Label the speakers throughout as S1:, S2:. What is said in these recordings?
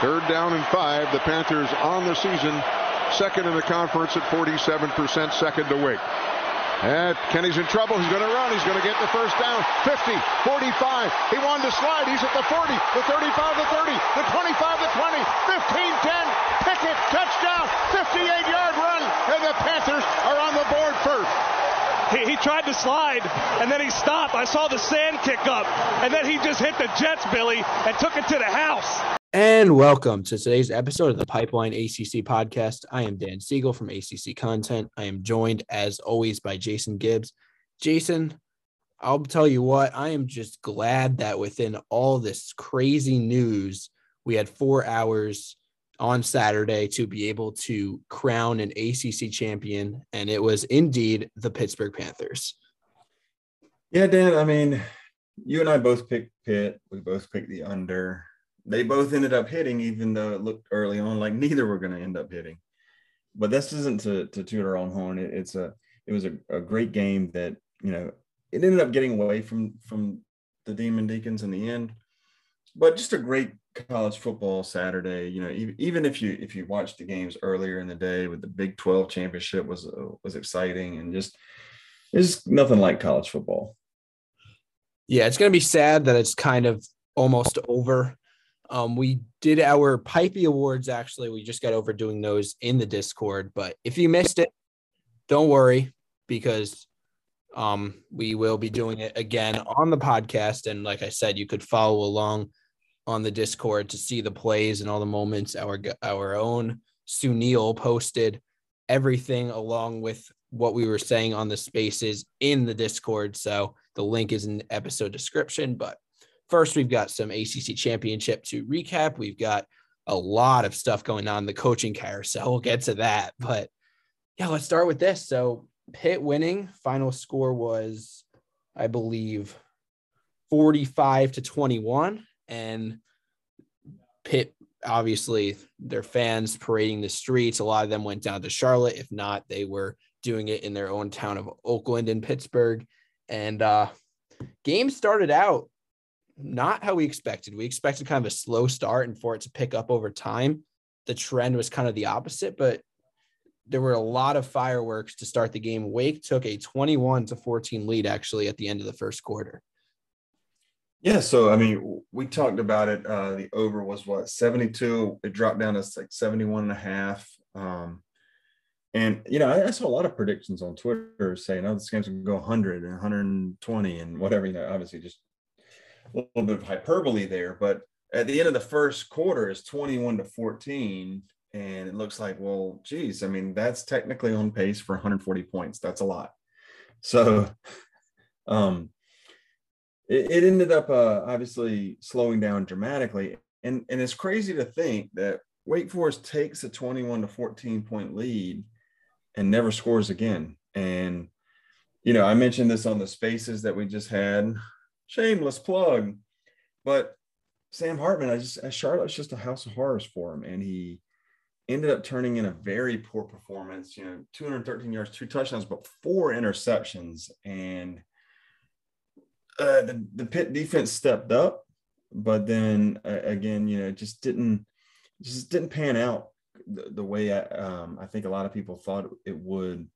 S1: Third down and five. The Panthers on the season, second in the conference at 47%, second to Wake. And Kenny's in trouble. He's going to run. He's going to get the first down. 50, 45. He wanted to slide. He's at the 40, the 35, the 30, the 25, the 20, 15, 10. Pickett, touchdown, 58-yard run, and the Panthers are on the board first.
S2: He, he, tried to slide and then he stopped. I saw the sand kick up and then he just hit the Jets, Billy, and took it to the house.
S3: And welcome to today's episode of the Pipeline ACC podcast. I am Dan Siegel from ACC Content. I am joined, as always, by Jason Gibbs. Jason, I'll tell you what, I am just glad that within all this crazy news, we had four hours on Saturday to be able to crown an ACC champion, and it was indeed the Pittsburgh Panthers.
S4: Yeah, Dan, I mean, you and I both picked Pitt. We both picked the under they both ended up hitting, even though it looked early on like neither were going to end up hitting. But this isn't to, to toot our own horn. It, it's a it was a, a great game that you know it ended up getting away from from the Demon Deacons in the end, but just a great college football Saturday. You know, even, even if you if you watched the games earlier in the day with the Big Twelve championship was uh, was exciting and just it's nothing like college football.
S3: Yeah, it's going to be sad that it's kind of almost over um, we did our Pipey Awards actually. We just got over doing those in the Discord. But if you missed it, don't worry because um, we will be doing it again on the podcast. And like I said, you could follow along on the Discord to see the plays and all the moments. Our our own Sunil posted everything along with what we were saying on the spaces in the Discord. So the link is in the episode description. But First, we've got some ACC championship to recap. We've got a lot of stuff going on the coaching carousel. We'll get to that, but yeah, let's start with this. So Pitt winning, final score was, I believe, 45 to 21. And Pitt, obviously, their fans parading the streets. A lot of them went down to Charlotte. If not, they were doing it in their own town of Oakland and Pittsburgh. And uh, game started out not how we expected. We expected kind of a slow start and for it to pick up over time. The trend was kind of the opposite, but there were a lot of fireworks to start the game. Wake took a 21 to 14 lead actually at the end of the first quarter.
S4: Yeah, so I mean, we talked about it. Uh, the over was what 72. It dropped down to like 71 and a half. Um, and you know, I, I, saw a lot of predictions on Twitter saying, "Oh, this game's gonna go 100 and 120 and whatever." You know, obviously just a little bit of hyperbole there, but at the end of the first quarter is 21 to 14 and it looks like well geez i mean that's technically on pace for 140 points. That's a lot. So um it, it ended up uh, obviously slowing down dramatically. And and it's crazy to think that wake forest takes a 21 to 14 point lead and never scores again. And you know i mentioned this on the spaces that we just had shameless plug. But Sam Hartman, I just Charlotte's just a house of horrors for him, and he ended up turning in a very poor performance. You know, 213 yards, two touchdowns, but four interceptions, and uh, the the Pitt defense stepped up, but then uh, again, you know, just didn't just didn't pan out the, the way I, um, I think a lot of people thought it would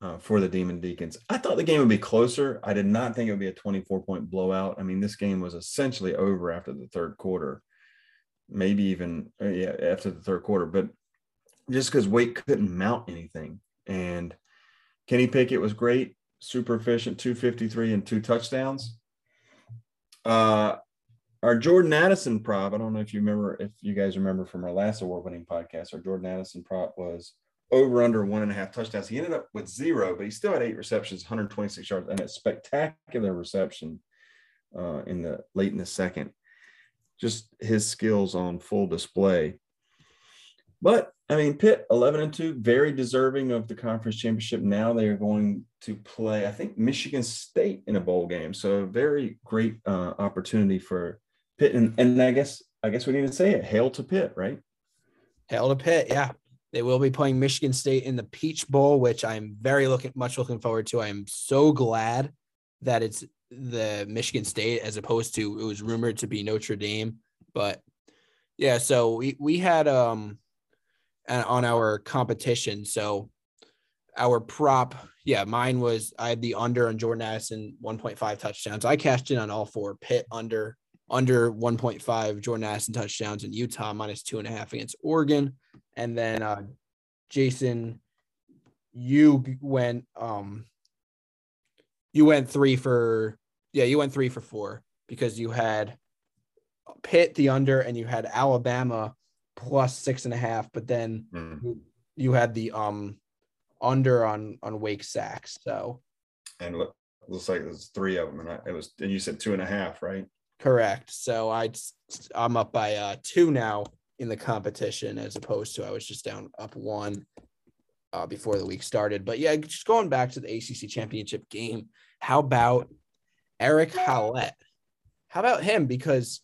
S4: uh, for the Demon Deacons. I thought the game would be closer. I did not think it would be a 24 point blowout. I mean, this game was essentially over after the third quarter, maybe even uh, yeah after the third quarter. But just because Wake couldn't mount anything, and Kenny Pickett was great, super efficient, 253 and two touchdowns. Uh, our Jordan Addison prop. I don't know if you remember, if you guys remember from our last award-winning podcast. Our Jordan Addison prop was over under one and a half touchdowns. He ended up with zero, but he still had eight receptions, 126 yards, and a spectacular reception uh, in the late in the second. Just his skills on full display. But I mean, Pitt 11 and 2, very deserving of the conference championship. Now they are going to play, I think, Michigan State in a bowl game. So, very great uh, opportunity for Pitt. And, and I guess, I guess we need to say it hail to Pitt, right?
S3: Hail to Pitt. Yeah. They will be playing Michigan State in the Peach Bowl, which I'm very looking much looking forward to. I am so glad that it's the Michigan State as opposed to it was rumored to be Notre Dame. But Yeah, so we we had um on our competition. So our prop, yeah, mine was I had the under on Jordan Addison 1.5 touchdowns. I cashed in on all four. Pitt under under 1.5 Jordan Addison touchdowns in Utah minus two and a half against Oregon, and then uh, Jason, you went um you went three for yeah you went three for four because you had Pitt the under and you had Alabama plus six and a half, but then mm. you had the um under on on Wake Sacks. So
S4: and look, looks like there's three of them, and I, it was and you said two and a half, right?
S3: Correct. So I I'm up by uh two now in the competition as opposed to I was just down up one uh, before the week started. But yeah, just going back to the ACC championship game, how about Erick Hallett? How about him? Because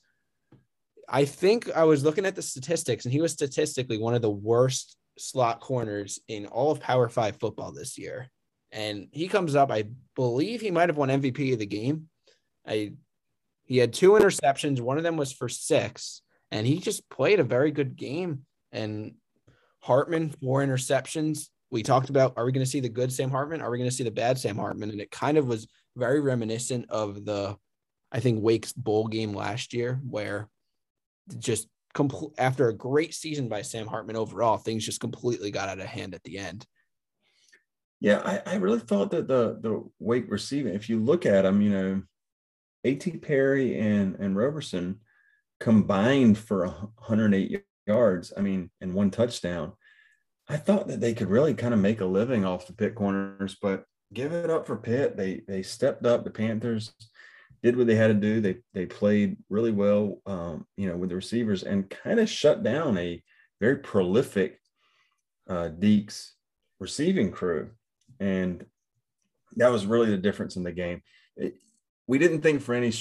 S3: I think I was looking at the statistics, and he was statistically one of the worst slot corners in all of Power Five football this year. And he comes up, I believe he might have won MVP of the game. I he had two interceptions, one of them was for six, and he just played a very good game. And Hartman, four interceptions. We talked about are we going to see the good Sam Hartman? Are we going to see the bad Sam Hartman? And it kind of was very reminiscent of the, I think, Wake's bowl game last year, where just complete after a great season by Sam Hartman overall, things just completely got out of hand at the end.
S4: Yeah, I, I really thought that the the Wake receiving, if you look at them, you know, A.T. Perry and and Roberson combined for 108 yards. I mean, and one touchdown. I thought that they could really kind of make a living off the Pitt corners, but give it up for Pitt. They they stepped up. The Panthers did what they had to do. They they played really well, um, you know, with the receivers and kind of shut down a very prolific uh, Deacs receiving crew, and that was really the difference in the game. It, we didn't think for any,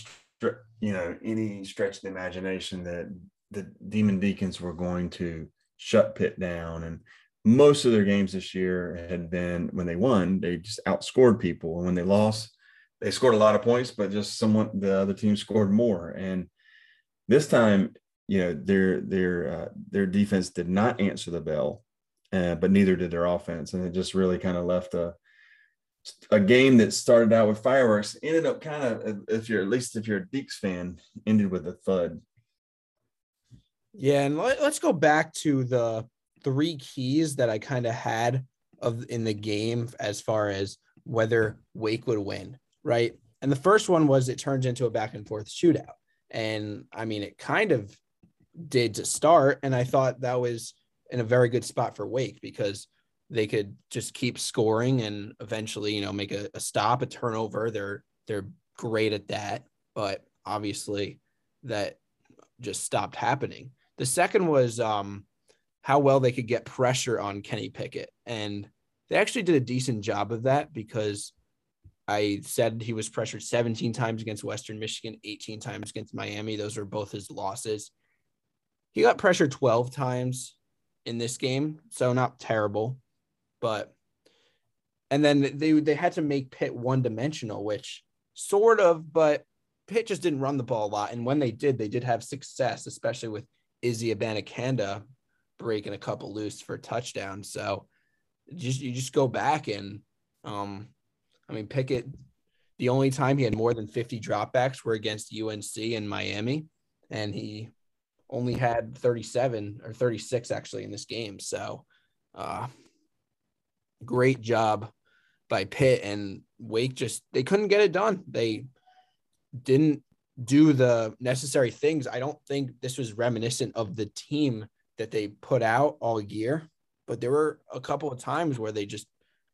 S4: you know, any stretch of the imagination that the Demon Deacons were going to shut Pitt down and most of their games this year had been when they won, they just outscored people. And when they lost, they scored a lot of points, but just someone the other team scored more. And this time, you know, their their uh, their defense did not answer the bell, uh, but neither did their offense, and it just really kind of left a a game that started out with fireworks ended up kind of if you're at least if you're a Deacs fan ended with a thud.
S3: Yeah, and let, us go back to the three keys that I kind of had of in the game as far as whether Wake would win right? And the first one was it turns into a back and forth shootout. And I mean, it kind of did to start. And I thought that was in a very good spot for Wake because they could just keep scoring and eventually, you know, make a, a stop, a turnover. They're they're great at that, but obviously that just stopped happening. The second was um, how well they could get pressure on Kenny Pickett. And they actually did a decent job of that because I said he was pressured 17 times against Western Michigan, 18 times against Miami. Those are both his losses. He got pressured 12 times in this game, so not terrible, but and then they they had to make Pitt one dimensional, which sort of, but Pitt just didn't run the ball a lot. And when they did, they did have success, especially with Izzy Abanikanda breaking a couple loose for a touchdown. So just you just go back and um I mean, Pickett, the only time he had more than 50 dropbacks were against UNC and Miami, and he only had 37 or 36 actually in this game. So, uh, great job by Pitt and Wake. Just they couldn't get it done. They didn't do the necessary things. I don't think this was reminiscent of the team that they put out all year, but there were a couple of times where they just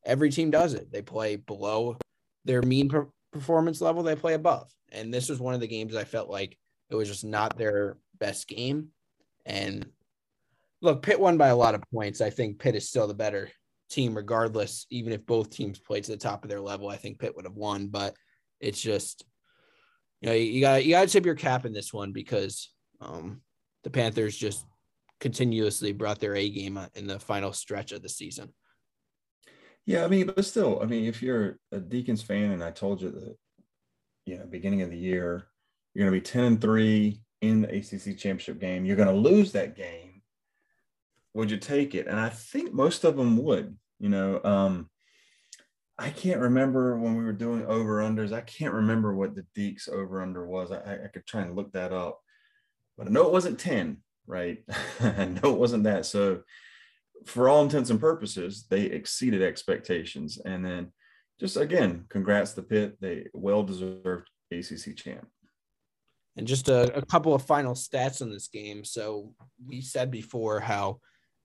S3: Every team does it. They play below their mean per- performance level, they play above. And this was one of the games I felt like it was just not their best game. And look, Pitt won by a lot of points. I think Pitt is still the better team, regardless. Even if both teams played to the top of their level, I think Pitt would have won. But it's just, you know, you got you got to tip your cap in this one because um, the Panthers just continuously brought their A game in the final stretch of the season.
S4: Yeah, I mean, but still, I mean, if you're a Deacons fan, and I told you that, you know, beginning of the year, you're going to be ten and three. in the ACC championship game. You're going to lose that game. Would you take it? And I think most of them would. You know, um, I can't remember when we were doing over unders. I can't remember what the Deacs over under was. I, I could try and look that up, but I know it wasn't 10, right? I know it wasn't that. So, for all intents and purposes, they exceeded expectations. And then, just again, congrats to Pitt. They well deserved ACC champ.
S3: And just a, a couple of final stats on this game. So, we said before how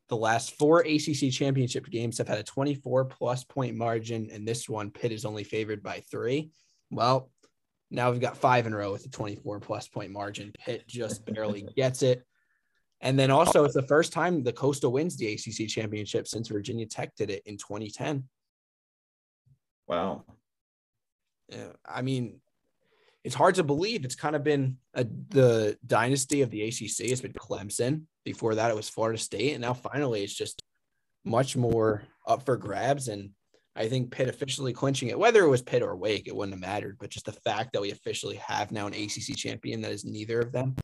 S3: the last four ACC championship games have had a 24 plus point margin, and this one, Pitt is only favored by three. Well, now we've got five in a row with a 24 plus point margin. Pitt just barely gets it. And then also, it's the first time the Coastal wins the ACC championship since Virginia Tech did it in 2010.
S4: Wow.
S3: Yeah, I mean, it's hard to believe. It's kind of been a, the dynasty of the ACC. It's been Clemson. Before that, it was Florida State, and now finally, it's just much more up for grabs. And I think Pitt officially clinching it, whether it was Pitt or Wake, it wouldn't have mattered. But just the fact that we officially have now an ACC champion that is neither of them,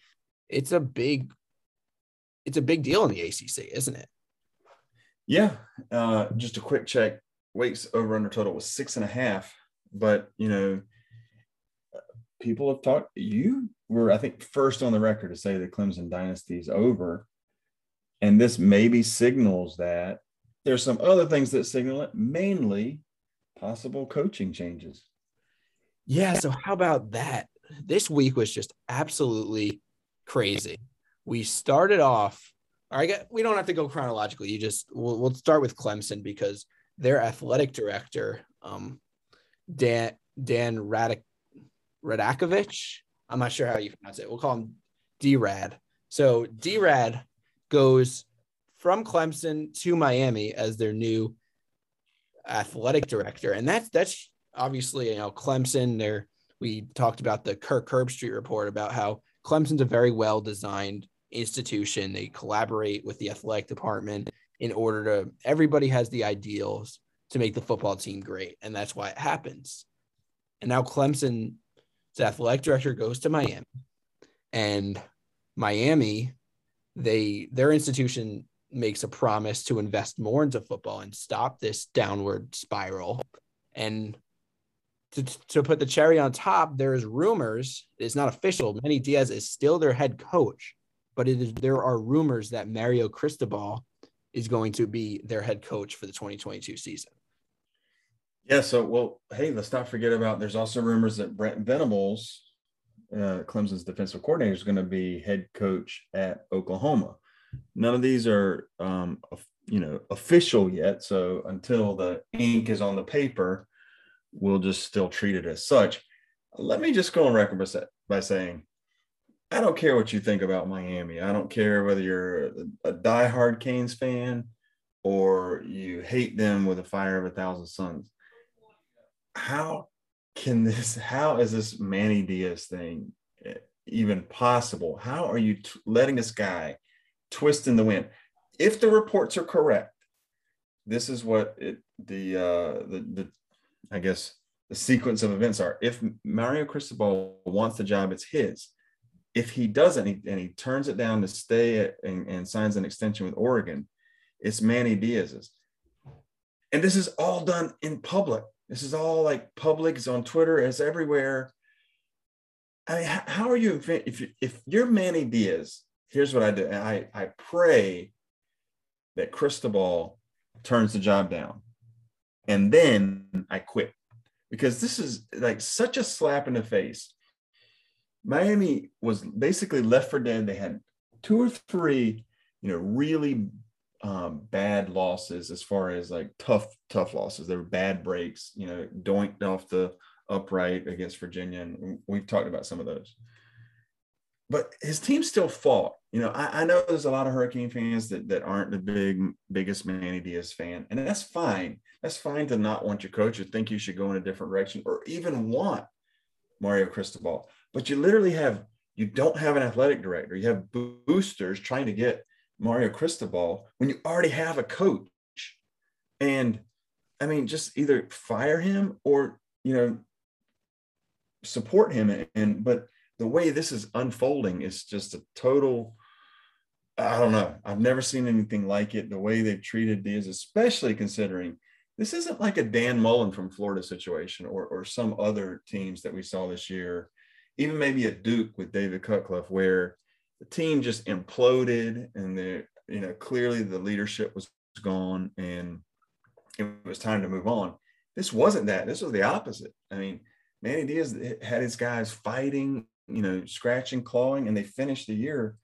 S3: it's a big, it's a big deal in the ACC, isn't it?
S4: Yeah. Uh, just a quick check. Wake's over under total was six and a half, but you know people have talked. You were, I think, first on the record to say the Clemson dynasty is over, and this maybe signals that there's some other things that signal it, mainly possible coaching changes.
S3: Yeah. So how about that? This week was just absolutely crazy. We started off. I we don't have to go chronologically. You just we'll, we'll start with Clemson because their athletic director, um, Dan Dan Radic Radakovich. I'm not sure how you pronounce it. We'll call him D-Rad. So D-Rad goes from Clemson to Miami as their new athletic director. And that's that's obviously, you know, Clemson, there we talked about the Kirk Herbstreit report about how Clemson's a very well designed institution. They collaborate with the athletic department in order to everybody has the ideals to make the football team great. And that's why it happens. And now Clemson the athletic director goes to Miami, and Miami, they their institution makes a promise to invest more into football and stop this downward spiral. And to, to put the cherry on top, there's rumors, it's not official. Manny Diaz is still their head coach, but it is there are rumors that Mario Cristobal is going to be their head coach for the 2022 season.
S4: Yeah. So, well, hey, let's not forget about. There's also rumors that Brent Venables, uh, Clemson's defensive coordinator, is going to be head coach at Oklahoma. None of these are, um, you know, official yet. So until the ink is on the paper, we'll just still treat it as such. Let me just go on record by saying, I don't care what you think about Miami. I don't care whether you're a diehard Canes fan or you hate them with a fire of a thousand suns how can this how is this manny diaz thing eh, even possible? How are you t- letting this guy twist in the wind? If the reports are correct this is what it, the uh the, the i guess the sequence of events are. If mario cristobal wants the job it's his. If he doesn't and he turns it down to stay at, and, and signs an extension with oregon it's manny diaz's. And this is all done in public this is all like public. It's on Twitter. It's everywhere. I mean, how are you if you, if you're Manny Diaz? Here's what I do. I I pray that Cristobal turns the job down, and then I quit because this is like such a slap in the face. Miami was basically left for dead. They had two or three, you know, really um, bad losses as far as like tough, tough losses. They were bad breaks, you know, doinked off the upright against Virginia. And we've talked about some of those. But his team still fought. You know, I, I know there's a lot of Hurricane fans that, that aren't the big, biggest Manny Diaz fan. And that's fine. That's fine to not want your coach or think you should go in a different direction or even want Mario Cristobal. But you literally have, you don't have an athletic director. You have boosters trying to get Mario Cristobal when you already have a coach. And I mean, just either fire him or, you know, support him. And, but, the way this is unfolding is just a total. I don't know. I've never seen anything like it. The way they've treated Diaz, especially considering this isn't like a Dan Mullen from Florida situation or, or some other teams that we saw this year, even maybe a Duke with David Cutcliffe, where the team just imploded and the you know clearly the leadership was gone and it was time to move on. This wasn't that. This was the opposite. I mean, Manny Diaz had his guys fighting, you know, scratching, clawing, and they finished the year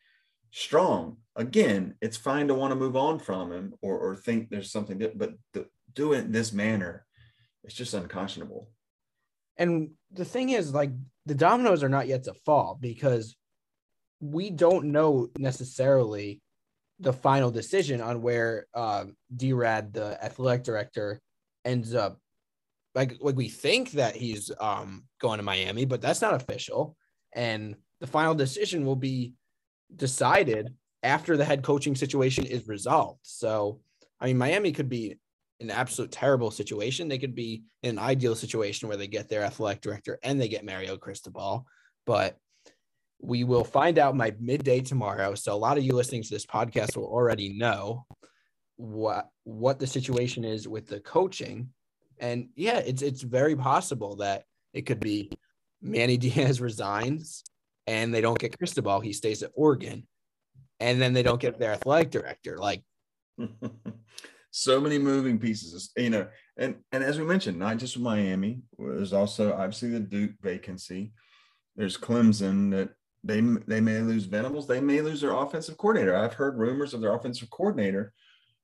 S4: strong. Again, it's fine to want to move on from him or, or think there's something, different, but the, do it this manner, it's just unconscionable.
S3: And the thing is, like, the dominoes are not yet to fall because we don't know necessarily the final decision on where uh, D-Rad, the athletic director, ends up. Like, like we think that he's um, going to Miami, but that's not official. And the final decision will be decided after the head coaching situation is resolved. So, I mean, Miami could be an absolute terrible situation. They could be in an ideal situation where they get their athletic director and they get Mario Cristobal. But we will find out my midday tomorrow. So a lot of you listening to this podcast will already know what what the situation is with the coaching. And yeah, it's it's very possible that it could be Manny Diaz resigns and they don't get Cristobal. He stays at Oregon. And then they don't get their athletic director. Like
S4: so many moving pieces, you know, and and as we mentioned, not just Miami, there's also obviously the Duke vacancy. There's Clemson that they they may lose Venables, they may lose their offensive coordinator. I've heard rumors of their offensive coordinator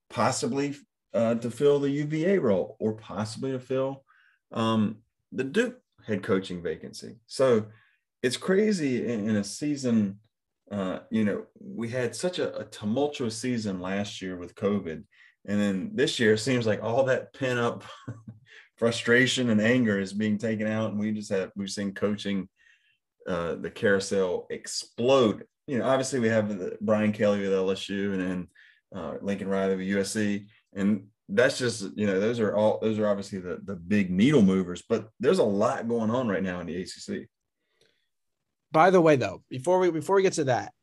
S4: possibly uh, to fill the UVA role or possibly to fill um, the Duke head coaching vacancy. So it's crazy in, in a season. Uh, you know, we had such a, a tumultuous season last year with COVID and then this year, it seems like all that pent up frustration and anger is being taken out. And we just have, we've seen coaching, uh, the carousel explode. You know, obviously we have the, Brian Kelly with LSU and then uh, Lincoln Riley with USC. And that's just, you know, those are all, those are obviously the, the big needle movers, but there's a lot going on right now in the ACC.
S3: By the way, though, before we, before we get to that,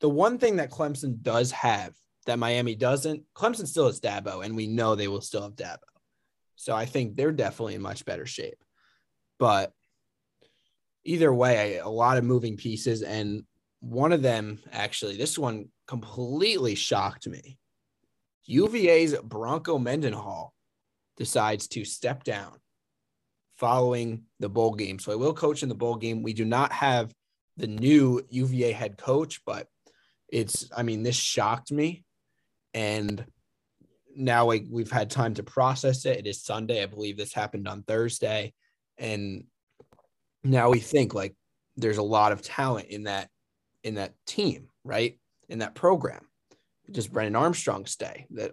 S3: the one thing that Clemson does have that Miami doesn't. Clemson still has Dabo, and we know they will still have Dabo. So I think they're definitely in much better shape. But either way, a lot of moving pieces. And one of them, actually, this one completely shocked me. UVA's Bronco Mendenhall decides to step down following the bowl game. So I will coach in the bowl game. We do not have the new UVA head coach, but it's, I mean, this shocked me and now we, we've had time to process it. It is Sunday. I believe this happened on Thursday. And now we think like there's a lot of talent in that in that team, right? In that program. Does Brennan Armstrong stay? That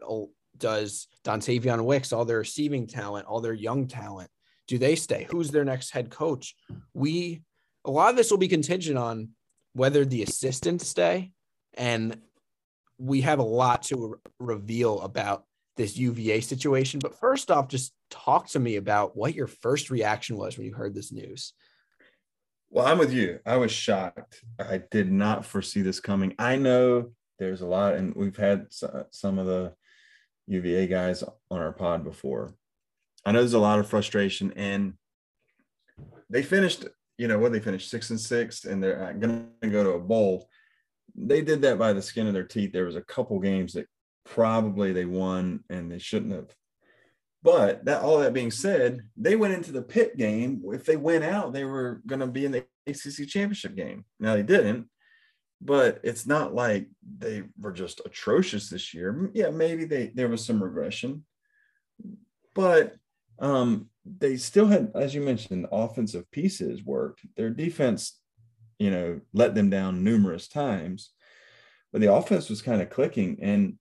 S3: does Dontayvion Wicks, all their receiving talent, all their young talent, do they stay? Who's their next head coach? We a lot of this will be contingent on whether the assistants stay and we have a lot to re- reveal about this UVA situation. But first off, just talk to me about what your first reaction was when you heard this news.
S4: Well, I'm with you. I was shocked. I did not foresee this coming. I know there's a lot, and we've had uh, some of the UVA guys on our pod before. I know there's a lot of frustration, and they finished, you know, what they finished six and six, and they're uh, going to go to a bowl they did that by the skin of their teeth. There was a couple games that probably they won and they shouldn't have. But that all that being said, they went into the Pitt game. If they went out, they were going to be in the ACC championship game. Now they didn't, but it's not like they were just atrocious this year. Yeah, maybe they there was some regression, but um, they still had, as you mentioned, offensive pieces worked. Their defense you know, let them down numerous times. But the offense was kind of clicking, and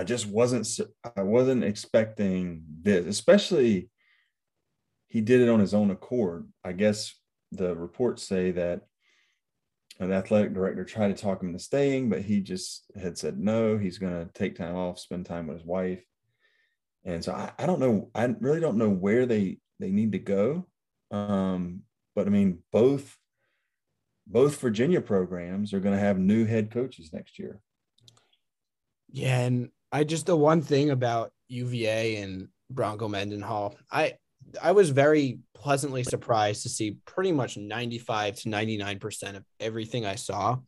S4: I just wasn't I wasn't expecting this, especially he did it on his own accord. I guess the reports say that an athletic director tried to talk him into staying, but he just had said no. He's going to take time off, spend time with his wife, and so I, I don't know. I really don't know where they they need to go. Um, but I mean, both both Virginia programs are going to have new head coaches next year.
S3: Yeah, and I just the one thing about UVA and Bronco Mendenhall, I I was very pleasantly surprised to see pretty much 95 to 99% of everything I saw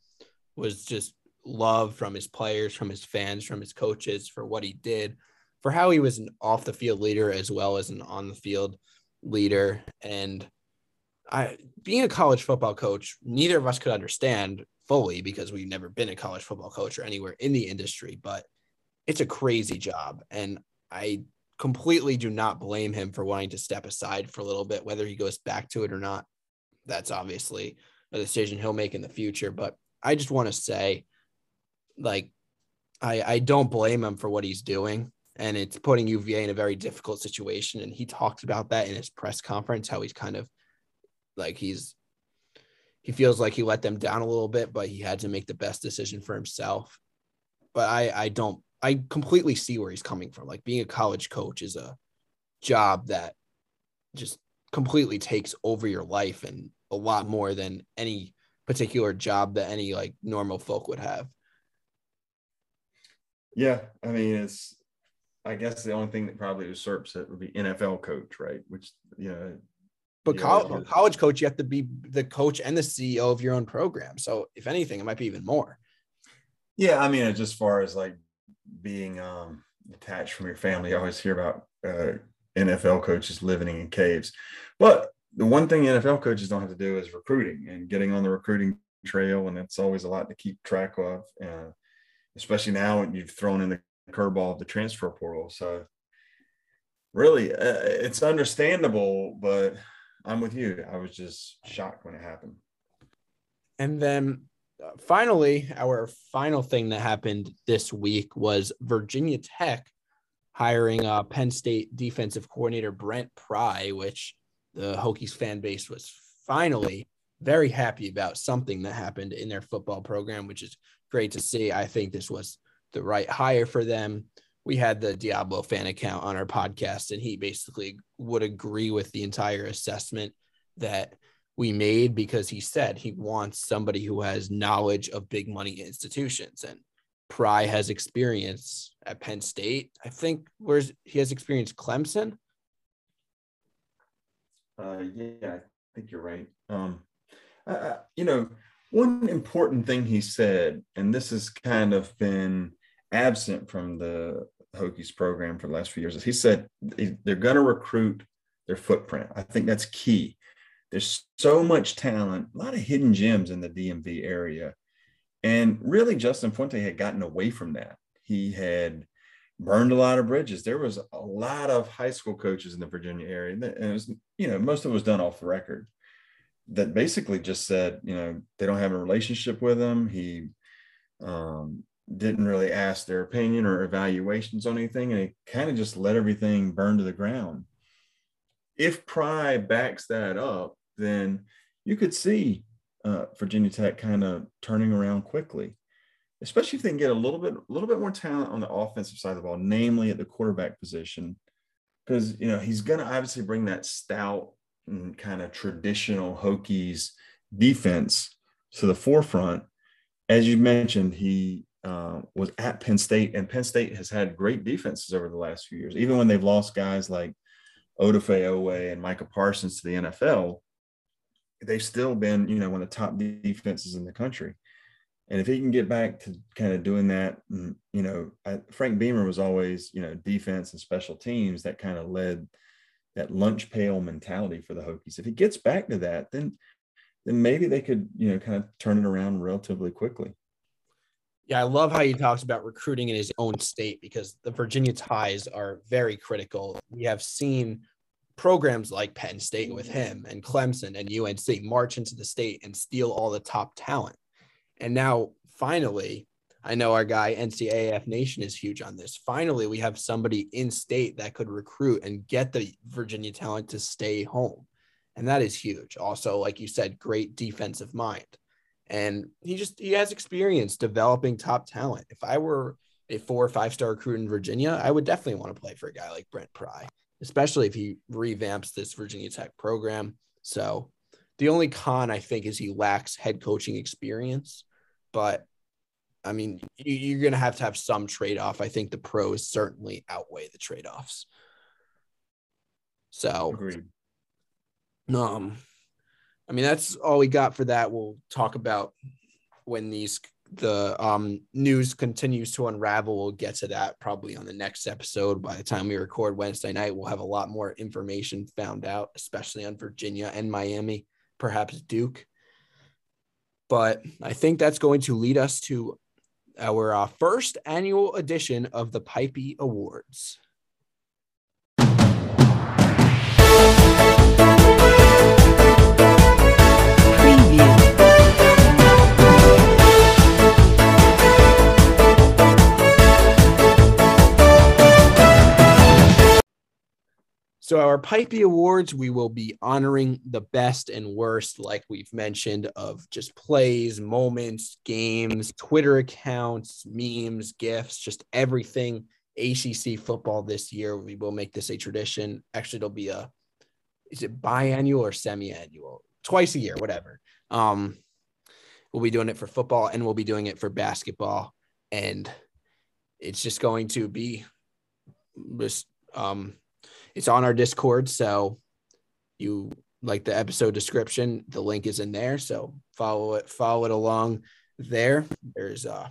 S3: was just love from his players, from his fans, from his coaches for what he did, for how he was an off the field leader as well as an on the field leader. And I, being a college football coach, neither of us could understand fully because we've never been a college football coach or anywhere in the industry, but it's a crazy job. And I completely do not blame him for wanting to step aside for a little bit, whether he goes back to it or not. That's obviously a decision he'll make in the future. But I just want to say, like, I, I don't blame him for what he's doing. And it's putting UVA in a very difficult situation. And he talked about that in his press conference, how he's kind of like he's he feels like he let them down a little bit, but he had to make the best decision for himself. But I I don't I completely see where he's coming from. Like being a college coach is a job that just completely takes over your life and a lot more than any particular job that any like normal folk would have.
S4: Yeah, I mean it's I guess the only thing that probably usurps it would be NFL coach, right? Which you know
S3: but college, college coach, you have to be the coach and the CEO of your own program. So if anything, it might be even more.
S4: Yeah, I mean, just as far as like being um, detached from your family, I always hear about uh, NFL coaches living in caves. But the one thing NFL coaches don't have to do is recruiting and getting on the recruiting trail, and it's always a lot to keep track of, uh, especially now when you've thrown in the curveball of the transfer portal. So really, uh, it's understandable, but I'm with you. I was just shocked when it happened.
S3: And then finally, our final thing that happened this week was Virginia Tech hiring uh, Penn State defensive coordinator Brent Pry, which the Hokies fan base was finally very happy about something that happened in their football program, which is great to see. I think this was the right hire for them we had the Diablo fan account on our podcast, and he basically would agree with the entire assessment that we made because he said he wants somebody who has knowledge of big money institutions. And Pry has experience at Penn State. I think where's he has experience Clemson.
S4: Uh, yeah, I think you're right. Um, uh, you know, one important thing he said, and this has kind of been absent from the Hokies program for the last few years is he said they're going to recruit their footprint. I think that's key. There's so much talent, a lot of hidden gems in the DMV area. And really, Justin Fuente had gotten away from that. He had burned a lot of bridges. There was a lot of high school coaches in the Virginia area, and it was, you know, most of it was done off the record. That basically just said, you know, they don't have a relationship with him. He um, didn't really ask their opinion or evaluations on anything, and he kind of just let everything burn to the ground. If Pry backs that up, then you could see uh, Virginia Tech kind of turning around quickly, especially if they can get a little bit, a little bit more talent on the offensive side of the ball, namely at the quarterback position, because you know he's going to obviously bring that stout and kind of traditional Hokies defense to the forefront. As you mentioned, he uh, was at Penn State, and Penn State has had great defenses over the last few years. Even when they've lost guys like Odafe Oweh and Micah Parsons to the NFL, they've still been, you know, one of the top defenses in the country. And if he can get back to kind of doing that, mm, you know, I, Frank Beamer was always, you know, defense and special teams that kind of led that lunch pail mentality for the Hokies. If he gets back to that, then then maybe they could, you know, kind of turn it around relatively quickly.
S3: Yeah, I love how he talks about recruiting in his own state because the Virginia ties are very critical. We have seen programs like Penn State with mm-hmm. him and Clemson and UNC march into the state and steal all the top talent. And now, finally, I know our guy NCAF Nation is huge on this. Finally, we have somebody in state that could recruit and get the Virginia talent to stay home. And that is huge. Also, like you said, great defensive mind and he just he has experience developing top talent. If I were a four or five star recruit in Virginia, I would definitely want to play for a guy like Brent Pry, especially if he revamps this Virginia Tech program. So The only con I think is he lacks head coaching experience, but I mean, you're going to have to have some trade off. I think the pros certainly outweigh the trade offs. So,
S4: Agreed.
S3: um, I mean, that's all we got for that. We'll talk about when these the um news continues to unravel. We'll get to that probably on the next episode. By the time we record Wednesday night, we'll have a lot more information found out, especially on Virginia and Miami, perhaps Duke. But I think that's going to lead us to our uh, first annual edition of the Pipey Awards. So, our Pipey Awards, we will be honoring the best and worst, like we've mentioned, of just plays, moments, games, Twitter accounts, memes, gifts, just everything ACC football this year. We will make this a tradition. Actually, it'll be a is it biannual or semi-annual? Twice a year, whatever. Um, we'll be doing it for football and we'll be doing it for basketball, and it's just going to be just um it's on our Discord. So you like the episode description, the link is in there. So follow it, follow it along there. There's uh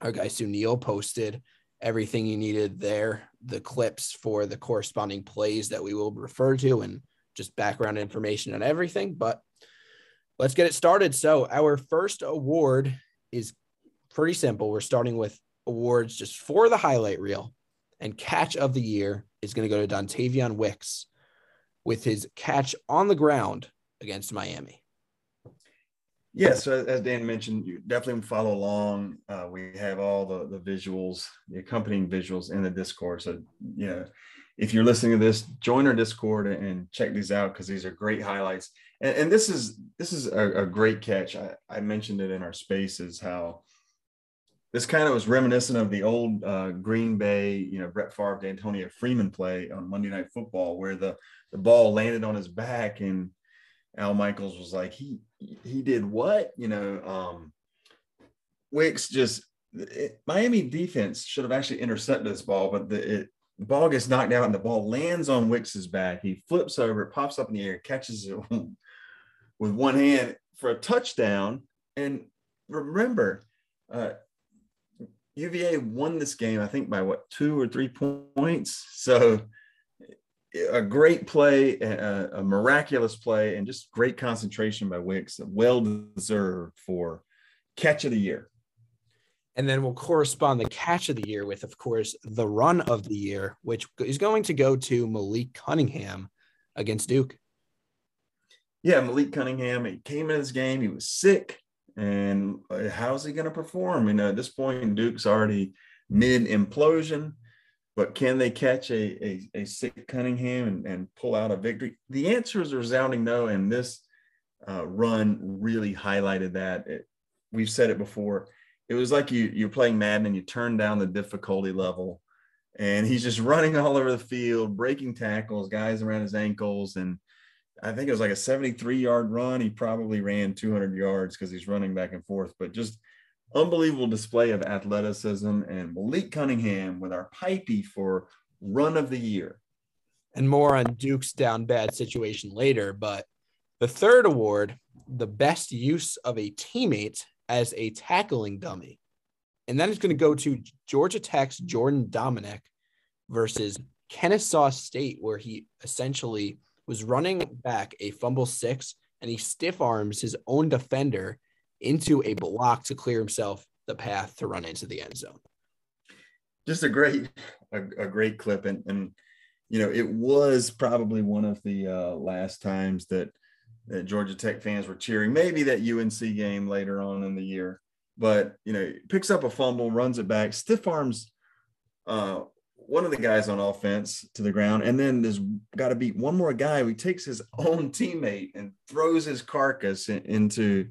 S3: our guy Sunil posted everything you needed there, the clips for the corresponding plays that we will refer to and just background information on everything. But let's get it started. So our first award is pretty simple. We're starting with awards just for the highlight reel and catch of the year is going to go to Dontayvion Wicks with his catch on the ground against Miami.
S4: Yeah, so as Dan mentioned, you definitely follow along. Uh, we have all the, the visuals, the accompanying visuals in the Discord. So, you know, if you're listening to this, join our Discord and check these out because these are great highlights. And, and this is this is a, a great catch. I, I mentioned it in our spaces how this kind of was reminiscent of the old uh, Green Bay, you know, Brett Favre, Antonio Freeman play on Monday Night Football, where the the ball landed on his back, and Al Michaels was like, he he did what? You know, um, Wicks just it, Miami defense should have actually intercepted this ball, but the, it, the ball gets knocked out and the ball lands on Wicks's back. He flips over, it pops up in the air, catches it with one hand for a touchdown. And remember, uh, UVA won this game, I think, by what two or three points. So a great play, a, a miraculous play, and just great concentration by Wicks. Well deserved for catch of the year.
S3: And then we'll correspond the catch of the year with, of course, the run of the year, which is going to go to Malik Cunningham against Duke.
S4: Yeah, Malik Cunningham. He came in this game. He was sick. And uh, how's he going to perform? You know, at this point, Duke's already mid implosion, but can they catch a, a, a sick Cunningham and, and, pull out a victory? The answer is resounding no. And this uh, run really highlighted that. It, we've said it before. It was like you you're playing Madden and you turn down the difficulty level, and he's just running all over the field, breaking tackles, guys around his ankles, and I think it was like a 73 yard run. He probably ran 200 yards because he's running back and forth, but just unbelievable display of athleticism. And Malik Cunningham with our pipey for run of the year.
S3: And more on Duke's down bad situation later. But the third award, the best use of a teammate as a tackling dummy. And that is going to go to Georgia Tech's Jordan Domineck versus Kennesaw State, where he essentially was running back a fumble six and he stiff arms his own defender into a block to clear himself the path to run into the end zone.
S4: Just a great, a, a great clip. And, and, you know, it was probably one of the uh, last times that, that Georgia Tech fans were cheering, maybe that UNC game later on in the year. But, you know, picks up a fumble, runs it back, stiff arms uh, one of the guys on offense to the ground, and then there's got to be one more guy who takes his own teammate and throws his carcass in, into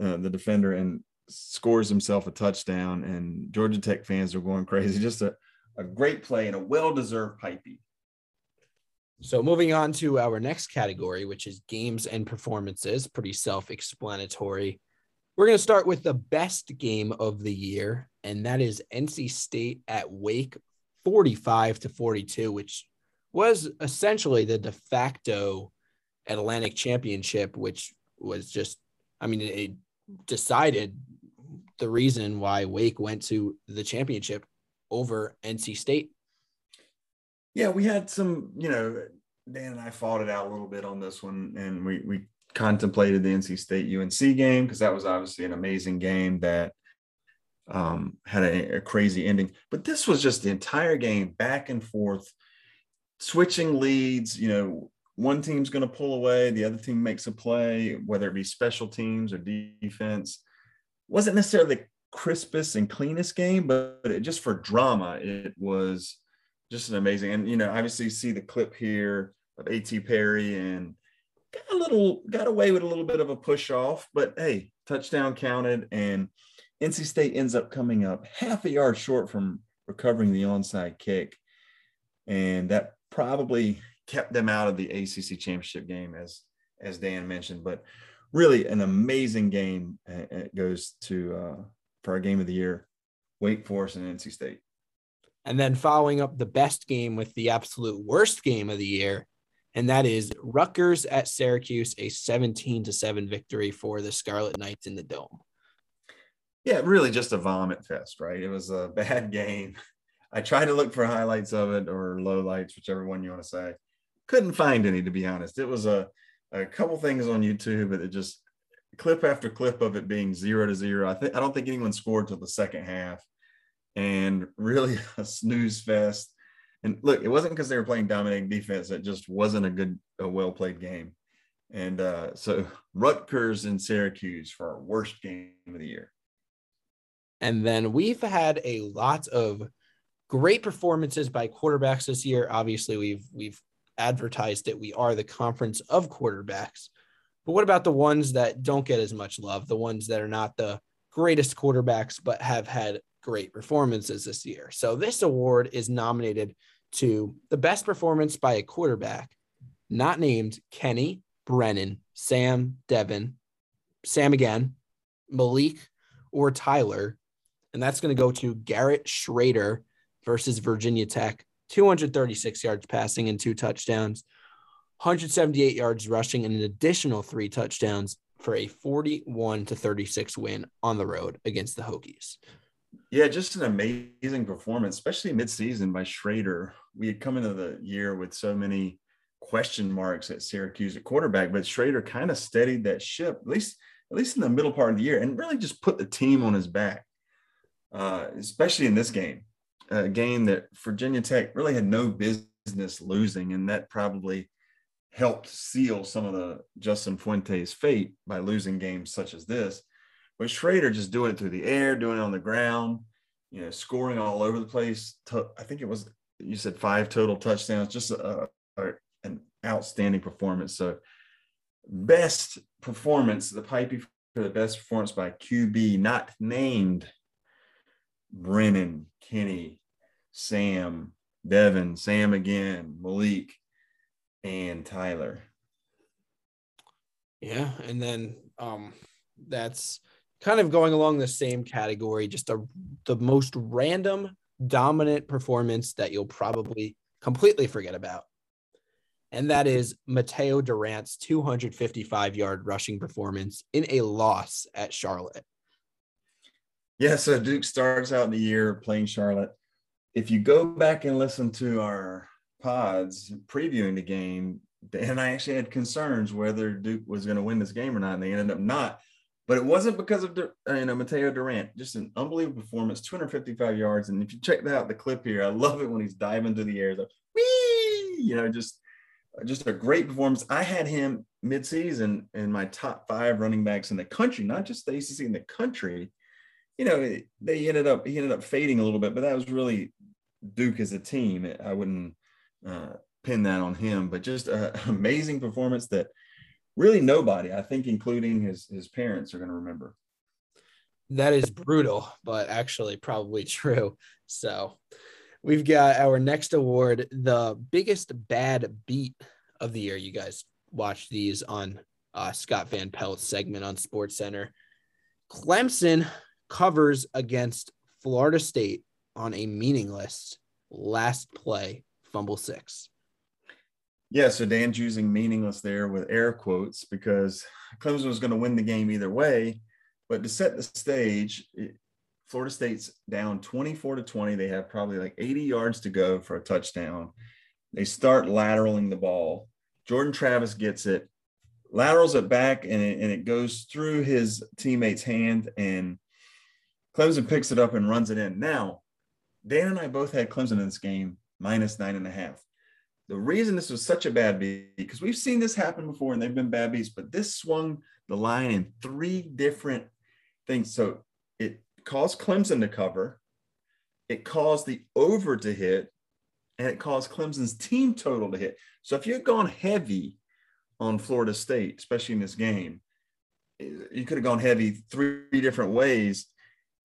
S4: uh, the defender and scores himself a touchdown. And Georgia Tech fans are going crazy. Just a, a great play and a well deserved pipey.
S3: So moving on to our next category, which is games and performances, pretty self-explanatory. We're going to start with the best game of the year, and that is NC State at Wake 45 to 42, which was essentially the de facto Atlantic Championship, which was just, I mean, it decided the reason why Wake went to the championship over NC State.
S4: Yeah, we had some, you know, Dan and I fought it out a little bit on this one, and we we contemplated the NC State UNC game because that was obviously an amazing game that um, had a, a, crazy ending. But this was just the entire game back and forth, switching leads. You know, one team's going to pull away, the other team makes a play, whether it be special teams or defense. Wasn't necessarily the crispest and cleanest game, but, but it, just for drama, it was just an amazing. And you know, obviously, you see the clip here of A.T. Perry and got a little got away with a little bit of a push off, but hey, touchdown counted, and NC State ends up coming up half a yard short from recovering the onside kick, and that probably kept them out of the ACC championship game, as as Dan mentioned. But really, an amazing game. It goes to uh, for our game of the year, Wake Forest and NC State.
S3: And then following up the best game with the absolute worst game of the year, and that is Rutgers at Syracuse, a 17 to 7 victory for the Scarlet Knights in the Dome.
S4: Yeah, really just a vomit fest, right? It was a bad game. I tried to look for highlights of it or lowlights, whichever one you want to say. Couldn't find any, to be honest. It was a, a couple things on YouTube, but it just clip after clip of it being zero to zero. I think I don't think anyone scored till the second half, and really a snooze fest. And look, it wasn't because they were playing dominating defense. It just wasn't a good, a well played game. And uh, so Rutgers and Syracuse for our worst game of the year.
S3: And then we've had a lot of great performances by quarterbacks this year. Obviously, we've we've advertised it. We are the conference of quarterbacks. But what about the ones that don't get as much love? The ones that are not the greatest quarterbacks, but have had great performances this year. So this award is nominated to the best performance by a quarterback, not named Kenny, Brennan, Sam, Devin, Sam again, Malik, or Tyler. And that's going to go to Garrett Shrader versus Virginia Tech. 236 yards passing and two touchdowns, 178 yards rushing, and an additional three touchdowns for a 41 to 36 win on the road against the Hokies.
S4: Yeah, just an amazing performance, especially midseason by Shrader. We had come into the year with so many question marks at Syracuse at quarterback, but Shrader kind of steadied that ship, at least at least in the middle part of the year, and really just put the team on his back, uh, especially in this game, a game that Virginia Tech really had no business losing, and that probably helped seal some of the Justin Fuente's fate by losing games such as this. But Shrader just doing it through the air, doing it on the ground, you know, scoring all over the place. I think it was you said five total touchdowns, just a, a, an outstanding performance. So best performance, the pipey for the best performance by QB, not named Brennan, Kenny, Sam, Devin, Sam again, Malik, and Tyler.
S3: Yeah, and then um that's kind of going along the same category, just a the most random dominant performance that you'll probably completely forget about. And that is Mataeo Durant's 255 yard rushing performance in a loss at Charlotte.
S4: Yeah, so Duke starts out the year playing Charlotte. If you go back and listen to our pods previewing the game, and I actually had concerns whether Duke was going to win this game or not, and they ended up not. But it wasn't because of uh, you know Mataeo Durant, just an unbelievable performance, 255 yards. And if you check out the clip here, I love it when he's diving through the air, the wee, you know, just just a great performance. I had him midseason in my top five running backs in the country, not just the ACC in the country. You know, they ended up he ended up fading a little bit, but that was really Duke as a team. I wouldn't uh, pin that on him, but just an amazing performance that really nobody, I think, including his his parents, are going to remember.
S3: That is brutal, but actually probably true. So We've got our next award, the biggest bad beat of the year. You guys watch these on uh, Scott Van Pelt's segment on Sports Center. Clemson covers against Florida State on a meaningless last play fumble six.
S4: Yeah, so Dan's using meaningless there with air quotes because Clemson was going to win the game either way. But to set the stage, Florida State's down 24 to 20. They have probably like 80 yards to go for a touchdown. They start lateraling the ball. Jordan Travis gets it, laterals it back, and it, and it goes through his teammate's hand. And Clemson picks it up and runs it in. Now, Dan and I both had Clemson in this game minus nine and a half. The reason this was such a bad beat, because we've seen this happen before and they've been bad beats, but this swung the line in three different things. So it caused Clemson to cover, it caused the over to hit, and it caused Clemson's team total to hit. So if you had gone heavy on Florida State, especially in this game, eh, you could have gone heavy three different ways.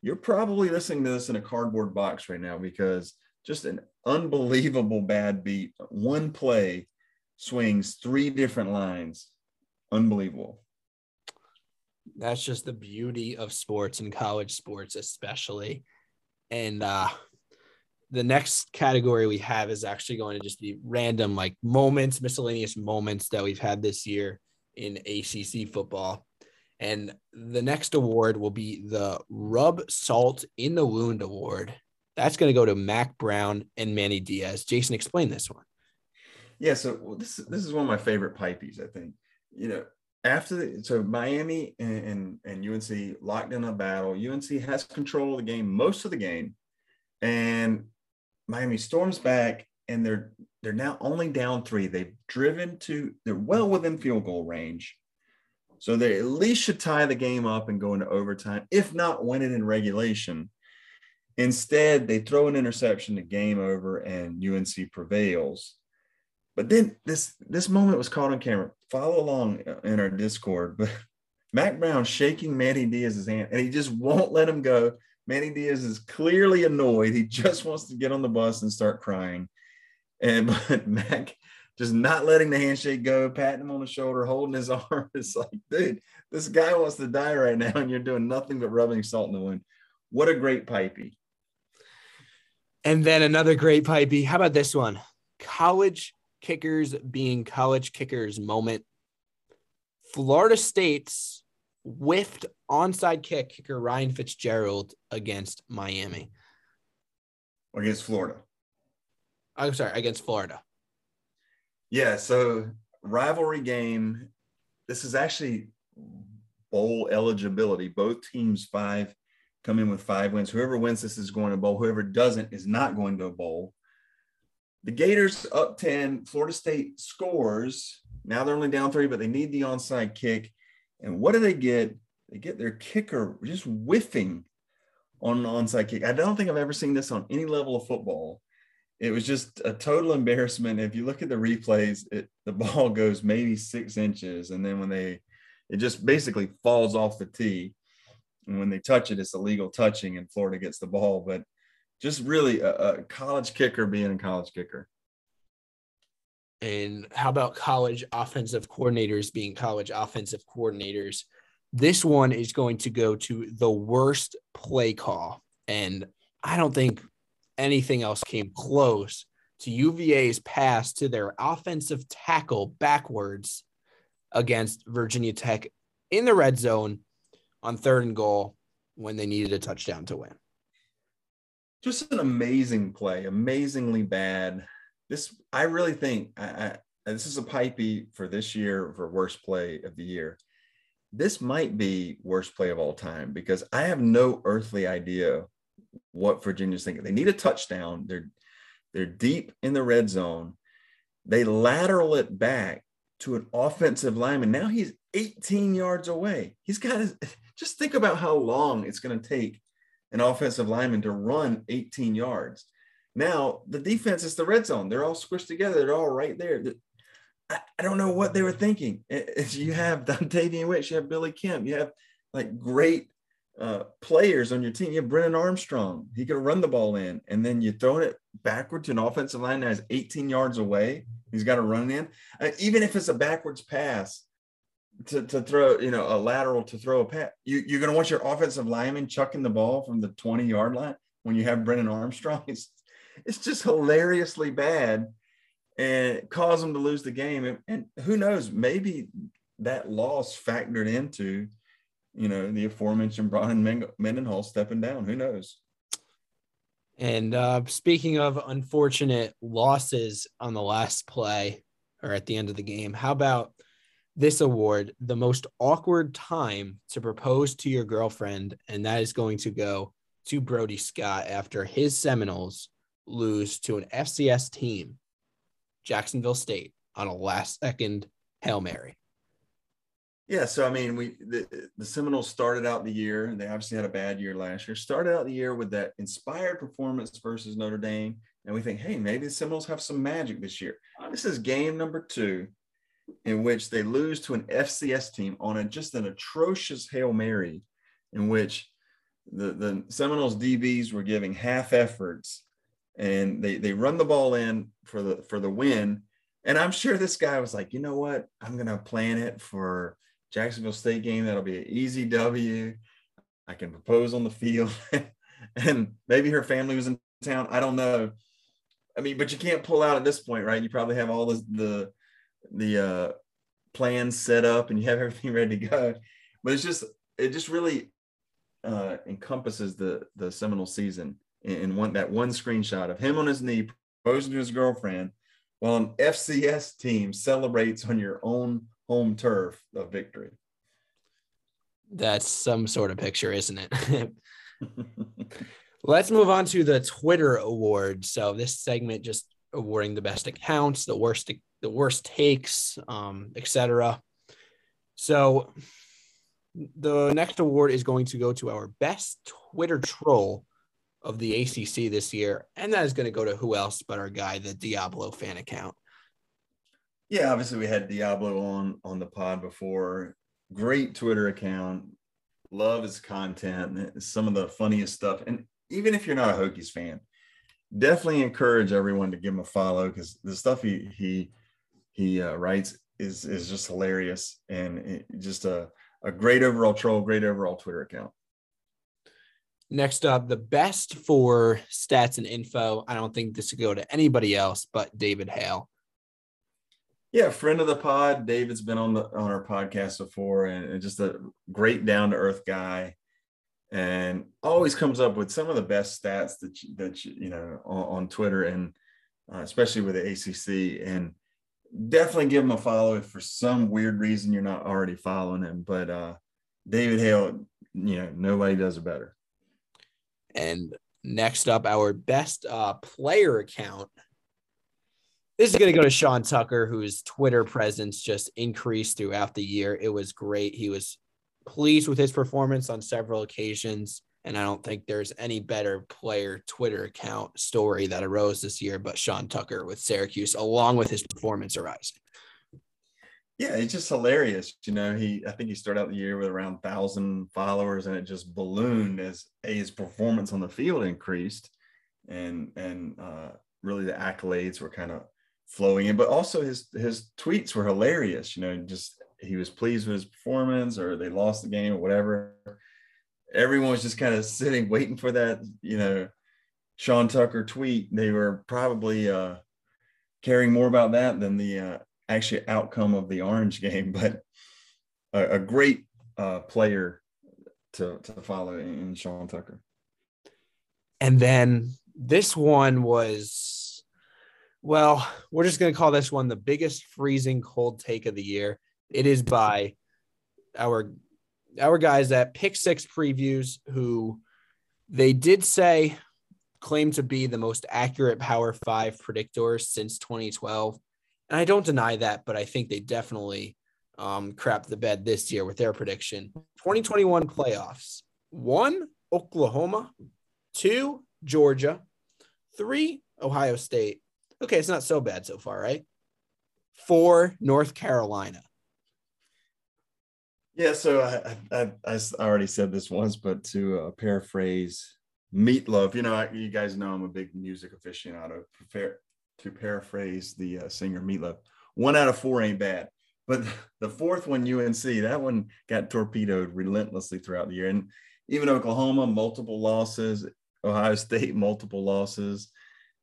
S4: You're probably listening to this in a cardboard box right now because just an unbelievable bad beat. One play swings three different lines. Unbelievable.
S3: That's just the beauty of sports and college sports, especially. And uh, the next category we have is actually going to just be random, like moments, miscellaneous moments that we've had this year in ACC football. And the next award will be the Rub Salt in the Wound Award. That's going to go to Mack Brown and Manny Diaz. Jason, explain this one.
S4: Yeah, so this this is one of my favorite pipeys. I think you know after the so Miami and, and, and UNC locked in a battle. UNC has control of the game most of the game, and Miami storms back and they're they're now only down three. They've driven to they're well within field goal range. So they at least should tie the game up and go into overtime, if not win it in regulation. Instead, they throw an interception, the game over, and UNC prevails. But then this this moment was caught on camera. Follow along in our Discord. But Mack Brown shaking Manny Diaz's hand, and he just won't let him go. Manny Diaz is clearly annoyed. He just wants to get on the bus and start crying. And but Mack just not letting the handshake go, patting him on the shoulder, holding his arm. It's like, dude, this guy wants to die right now, and you're doing nothing but rubbing salt in the wound. What a great pipey.
S3: And then another great pipey. How about this one? College kickers being college kickers moment. Florida State's whiffed onside kick kicker Ryan Fitzgerald against Miami.
S4: Against Florida.
S3: I'm sorry, against Florida.
S4: Yeah, so rivalry game. This is actually bowl eligibility. Both teams five come in with five wins. Whoever wins this is going to bowl. Whoever doesn't is not going to a bowl. The Gators up 10. Florida State scores. Now they're only down three, but they need the onside kick. And what do they get? They get their kicker just whiffing on an onside kick. I don't think I've ever seen this on any level of football. It was just a total embarrassment. If you look at the replays, it, the ball goes maybe six inches. And then when they, it just basically falls off the tee. And when they touch it, it's illegal touching, and Florida gets the ball. But just really a, a college kicker being a college kicker.
S3: And how about college offensive coordinators being college offensive coordinators? This one is going to go to the worst play call. And I don't think anything else came close to UVA's pass to their offensive tackle backwards against Virginia Tech in the red zone on third and goal when they needed a touchdown to win.
S4: Just an amazing play, amazingly bad. This, I really think, I, I, this is a pipey for this year for worst play of the year. This might be worst play of all time because I have no earthly idea what Virginia's thinking. They need a touchdown. They're they're deep in the red zone. They lateral it back to an offensive lineman. Now he's 18 yards away. He's got his just think about how long it's going to take an offensive lineman to run 18 yards. Now, the defense is the red zone. They're all squished together. They're all right there. I, don't know what they were thinking. You have Dontayvion Wicks, you have Billy Kemp, you have like great uh, players on your team. You have Brennan Armstrong. He could run the ball in, and then you throw it backward to an offensive line that is 18 yards away. He's got to run in. Uh, even if it's a backwards pass to, to throw, you know, a lateral to throw a pass, you, you're going to want your offensive lineman chucking the ball from the 20 yard line when you have Brennan Armstrong. It's, it's just hilariously bad and cause them to lose the game. And, and who knows, maybe that loss factored into – you know, the aforementioned Bronco Mendenhall stepping down. Who knows?
S3: And uh, speaking of unfortunate losses on the last play or at the end of the game, how about this award, the most awkward time to propose to your girlfriend? And that is going to go to Brody Scott after his Seminoles lose to an FCS team, Jacksonville State, on a last second Hail Mary.
S4: Yeah, so I mean, we the, the Seminoles started out the year. They obviously had a bad year last year. Started out the year with that inspired performance versus Notre Dame, and we think, hey, maybe the Seminoles have some magic this year. This is game number two, in which they lose to an FCS team on a just an atrocious hail mary, in which the the Seminoles DBs were giving half efforts, and they they run the ball in for the for the win. And I'm sure this guy was like, you know what, I'm gonna plan it for Jacksonville State game. That'll be an easy W. I can propose on the field. and maybe her family was in town. I don't know. I mean, but you can't pull out at this point, right? You probably have all the the, the uh, plans set up and you have everything ready to go. But it's just it just really uh, encompasses the the Seminole season in one that one screenshot of him on his knee proposing to his girlfriend while an FCS team celebrates on your own home turf of victory.
S3: That's some sort of picture, isn't it? Let's move on to the Twitter award. So this segment just awarding the best accounts, the worst the worst takes, um, etc. So the next award is going to go to our best Twitter troll of the ACC this year, and that is going to go to who else but our guy, the Diablo fan account
S4: yeah, obviously we had Diablo on on the pod before. Great Twitter account. Love his content. Some of the funniest stuff. And even if you're not a Hokies fan, definitely encourage everyone to give him a follow because the stuff he he he uh, writes is is just hilarious and just a a great overall troll, great overall Twitter account.
S3: Next up, the best for stats and info. I don't think this would go to anybody else but David Hale.
S4: Yeah, friend of the pod. David's been on the on our podcast before, and, just a great down to earth guy, and always comes up with some of the best stats that you, that you, you know on, on Twitter, and uh, especially with the ACC. And definitely give him a follow if for some weird reason you're not already following him. But uh, David Hale, you know, nobody does it better.
S3: And next up, our best uh, player account this is going to go to Sean Tucker, whose Twitter presence just increased throughout the year. It was great. He was pleased with his performance on several occasions. And I don't think there's any better player Twitter account story that arose this year but Sean Tucker with Syracuse, along with his performance arising.
S4: Yeah, it's just hilarious. You know, he I think he started out the year with around thousand followers, and it just ballooned as his performance on the field increased, and and uh, really the accolades were kind of flowing in, but also his his tweets were hilarious. You know, just he was pleased with his performance, or they lost the game, or whatever. Everyone was just kind of sitting, waiting for that. You know, Sean Tucker tweet. They were probably uh, caring more about that than the uh, actual outcome of the Orange game. But a, a great uh, player to to follow in Sean Tucker.
S3: And then this one was well, we're just going to call this one the biggest freezing cold take of the year. It is by our our guys at Pick Six Previews, who they did say claim to be the most accurate Power Five predictors since 2012, and I don't deny that, but I think they definitely um, crapped the bed this year with their prediction. 2021 playoffs: one, Oklahoma; two, Georgia; three, Ohio State; Okay, it's not so bad so far, right? For North Carolina.
S4: Yeah, so I, I, I already said this once, but to uh, paraphrase Meatloaf, you know, I, you guys know I'm a big music aficionado. Prepare, to paraphrase the uh, singer Meatloaf, one out of four ain't bad. But the fourth one, UNC, that one got torpedoed relentlessly throughout the year. And even Oklahoma, multiple losses, Ohio State, multiple losses.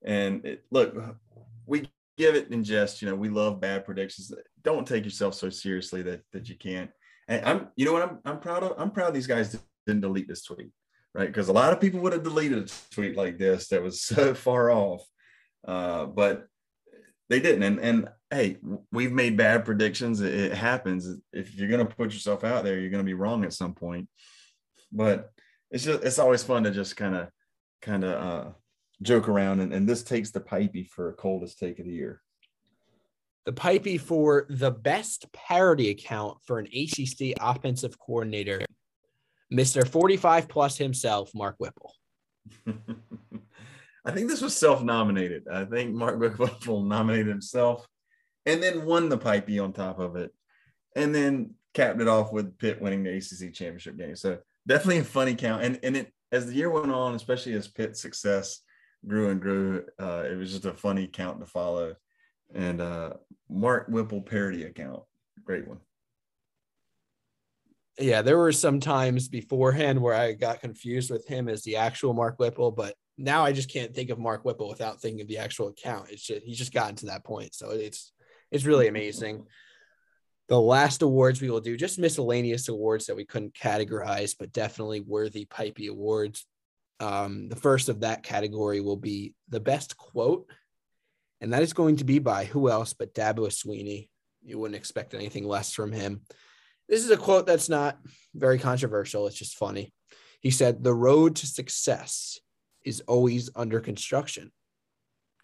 S4: And it, look, we give it in jest, you know, we love bad predictions. Don't take yourself so seriously that that you can't. And I'm, you know what I'm, I'm proud of? I'm proud these guys didn't delete this tweet, right? Because a lot of people would have deleted a tweet like this that was so far off. Uh, but they didn't. And, and hey, we've made bad predictions. It, happens. If you're going to put yourself out there, you're going to be wrong at some point. But it's just, it's always fun to just kind of, kind of uh, joke around. And, and this takes the pipey for coldest take of the year.
S3: The pipey for the best parody account for an ACC offensive coordinator, Mr. 45 plus himself, Mark Whipple.
S4: I think this was self-nominated. I think Mark Whipple nominated himself and then won the pipey on top of it. And then capped it off with Pitt winning the ACC championship game. So definitely a funny count. And, and it, as the year went on, especially as Pitt's success grew and grew, uh, it was just a funny count to follow. And uh, Mark Whipple parody account, great one.
S3: Yeah, there were some times beforehand where I got confused with him as the actual Mark Whipple, but now I just can't think of Mark Whipple without thinking of the actual account. It's just he's just gotten to that point. So it's it's really amazing. The last awards we will do just miscellaneous awards that we couldn't categorize, but definitely worthy pipey awards. Um, the first of that category will be the best quote, and that is going to be by who else but Dabo Swinney. You wouldn't expect anything less from him. This is a quote that's not very controversial. It's just funny. He said, The road to success is always under construction.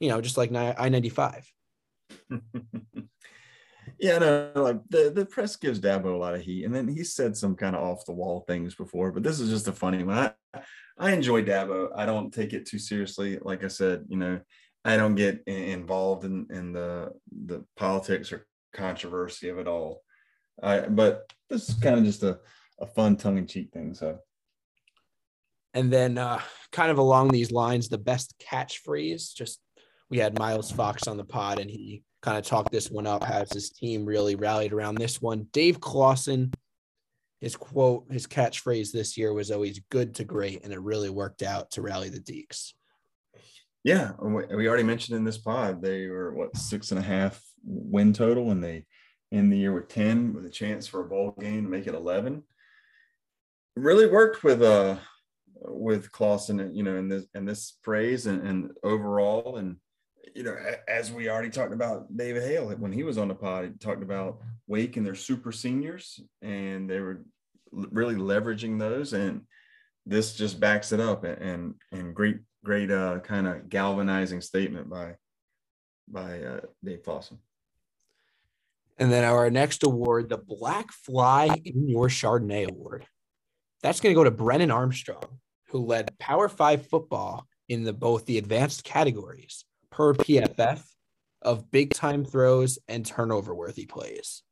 S3: You know, just like I 95.
S4: yeah, no, like the, the press gives Dabo a lot of heat. And then he said some kind of off the wall things before, but this is just a funny one. I, I enjoy Dabo. I don't take it too seriously. Like I said, you know, I don't get involved in, in the the politics or controversy of it all. I, but this is kind of just a, a fun tongue in cheek thing. So
S3: and then, uh, kind of along these lines, the best catchphrase. Just we had Miles Fox on the pod, and he kind of talked this one up. Has his team really rallied around this one? Dave Clawson, his quote, his catchphrase this year was always "good to great," and it really worked out to rally the Deacs.
S4: Yeah, we already mentioned in this pod they were what six and a half win total, and they end the year with ten with a chance for a bowl game to make it eleven. It really worked with uh with Clawson, you know, in this in this phrase and, and overall, and you know, as we already talked about David Hale when he was on the pod, he talked about Wake and their super seniors, and they were really leveraging those, and this just backs it up, and and great great uh, kind of galvanizing statement by by uh, Dave Clawson.
S3: And then our next award, the Black Fly in Your Chardonnay Award. That's going to go to Brennan Armstrong who led Power Five football in the both the advanced categories per PFF of big time throws and turnover worthy plays.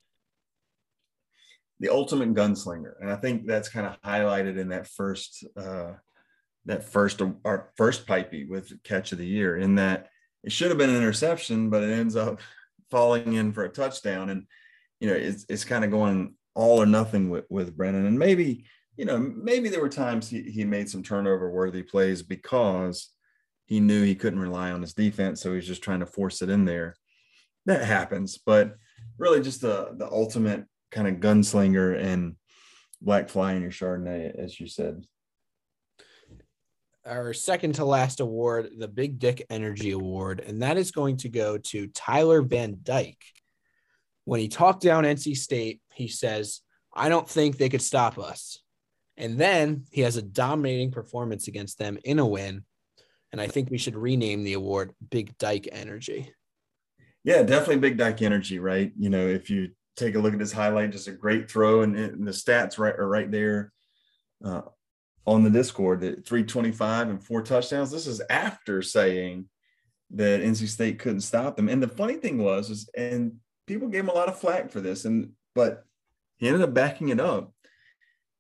S4: The ultimate gunslinger, and I think that's kind of highlighted in that first uh, that first our first pipey with catch of the year. In that it should have been an interception, but it ends up falling in for a touchdown, and you know it's it's kind of going all or nothing with with Brennan, and maybe you know, maybe there were times he, he made some turnover worthy plays because he knew he couldn't rely on his defense. So he's just trying to force it in there. That happens, but really just the, the ultimate kind of gunslinger and black fly in your Chardonnay, as you said.
S3: Our second to last award, the Big Dick Energy Award, and that is going to go to Tyler Van Dyke. When he talked down NC State, he says, I don't think they could stop us. And then he has a dominating performance against them in a win. And I think we should rename the award Big Dyke Energy.
S4: Yeah, definitely Big Dyke Energy, right? You know, if you take a look at this highlight, just a great throw, and, and the stats right are right there uh, on the Discord. That 325 and four touchdowns. This is after saying that NC State couldn't stop them. And the funny thing was, is and people gave him a lot of flack for this, and but he ended up backing it up.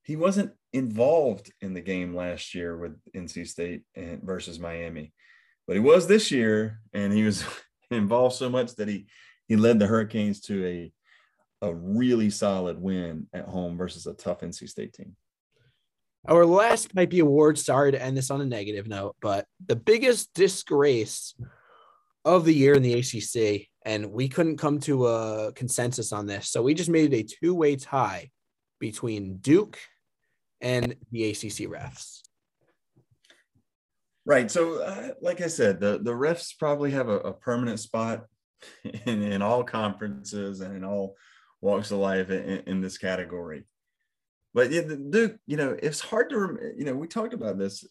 S4: He wasn't involved in the game last year with NC State and versus Miami, but he was this year, and he was involved so much that he he led the Hurricanes to a a really solid win at home versus a tough NC State team.
S3: Our last might be award. Sorry to end this on a negative note, but the biggest disgrace of the year in the ACC, and we couldn't come to a consensus on this. So we just made it a two way tie between Duke and the ACC refs.
S4: Right. So, uh, like I said, the, the refs probably have a, a permanent spot in, in all conferences and in all walks of life in, in this category. But yeah, Duke, you know, it's hard to, you know, we talked about this.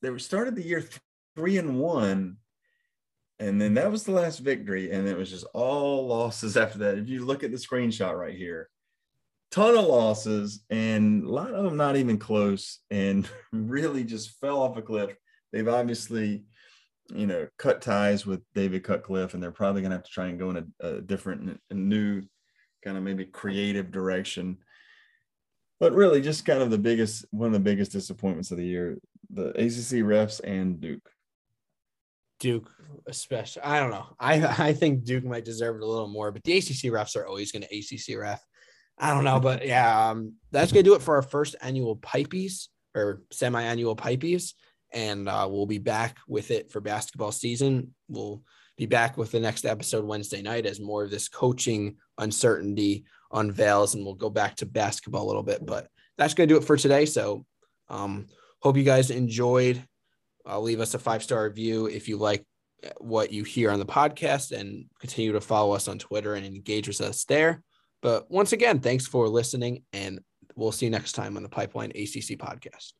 S4: They started the year three and one, and then that was the last victory, and it was just all losses after that. If you look at the screenshot right here, ton of losses, and a lot of them not even close, and really just fell off a cliff. They've obviously, you know, cut ties with David Cutcliffe, and they're probably going to have to try and go in a, a different, a new, kind of maybe creative direction but really just kind of the biggest one of the biggest disappointments of the year the acc refs and duke
S3: Duke, especially. I don't know. I I think Duke might deserve it a little more, but the ACC refs are always going to ACC ref. I don't know, but yeah, um, that's gonna do it for our first annual Pipies or semi-annual Pipies, and uh, we'll be back with it for basketball season. We'll be back with the next episode Wednesday night as more of this coaching uncertainty unveils, and we'll go back to basketball a little bit. But that's gonna do it for today. So, um, hope you guys enjoyed uh, leave us a five star review if you like what you hear on the podcast and continue to follow us on Twitter and engage with us there. But once again, thanks for listening, and we'll see you next time on the Pipeline ACC podcast.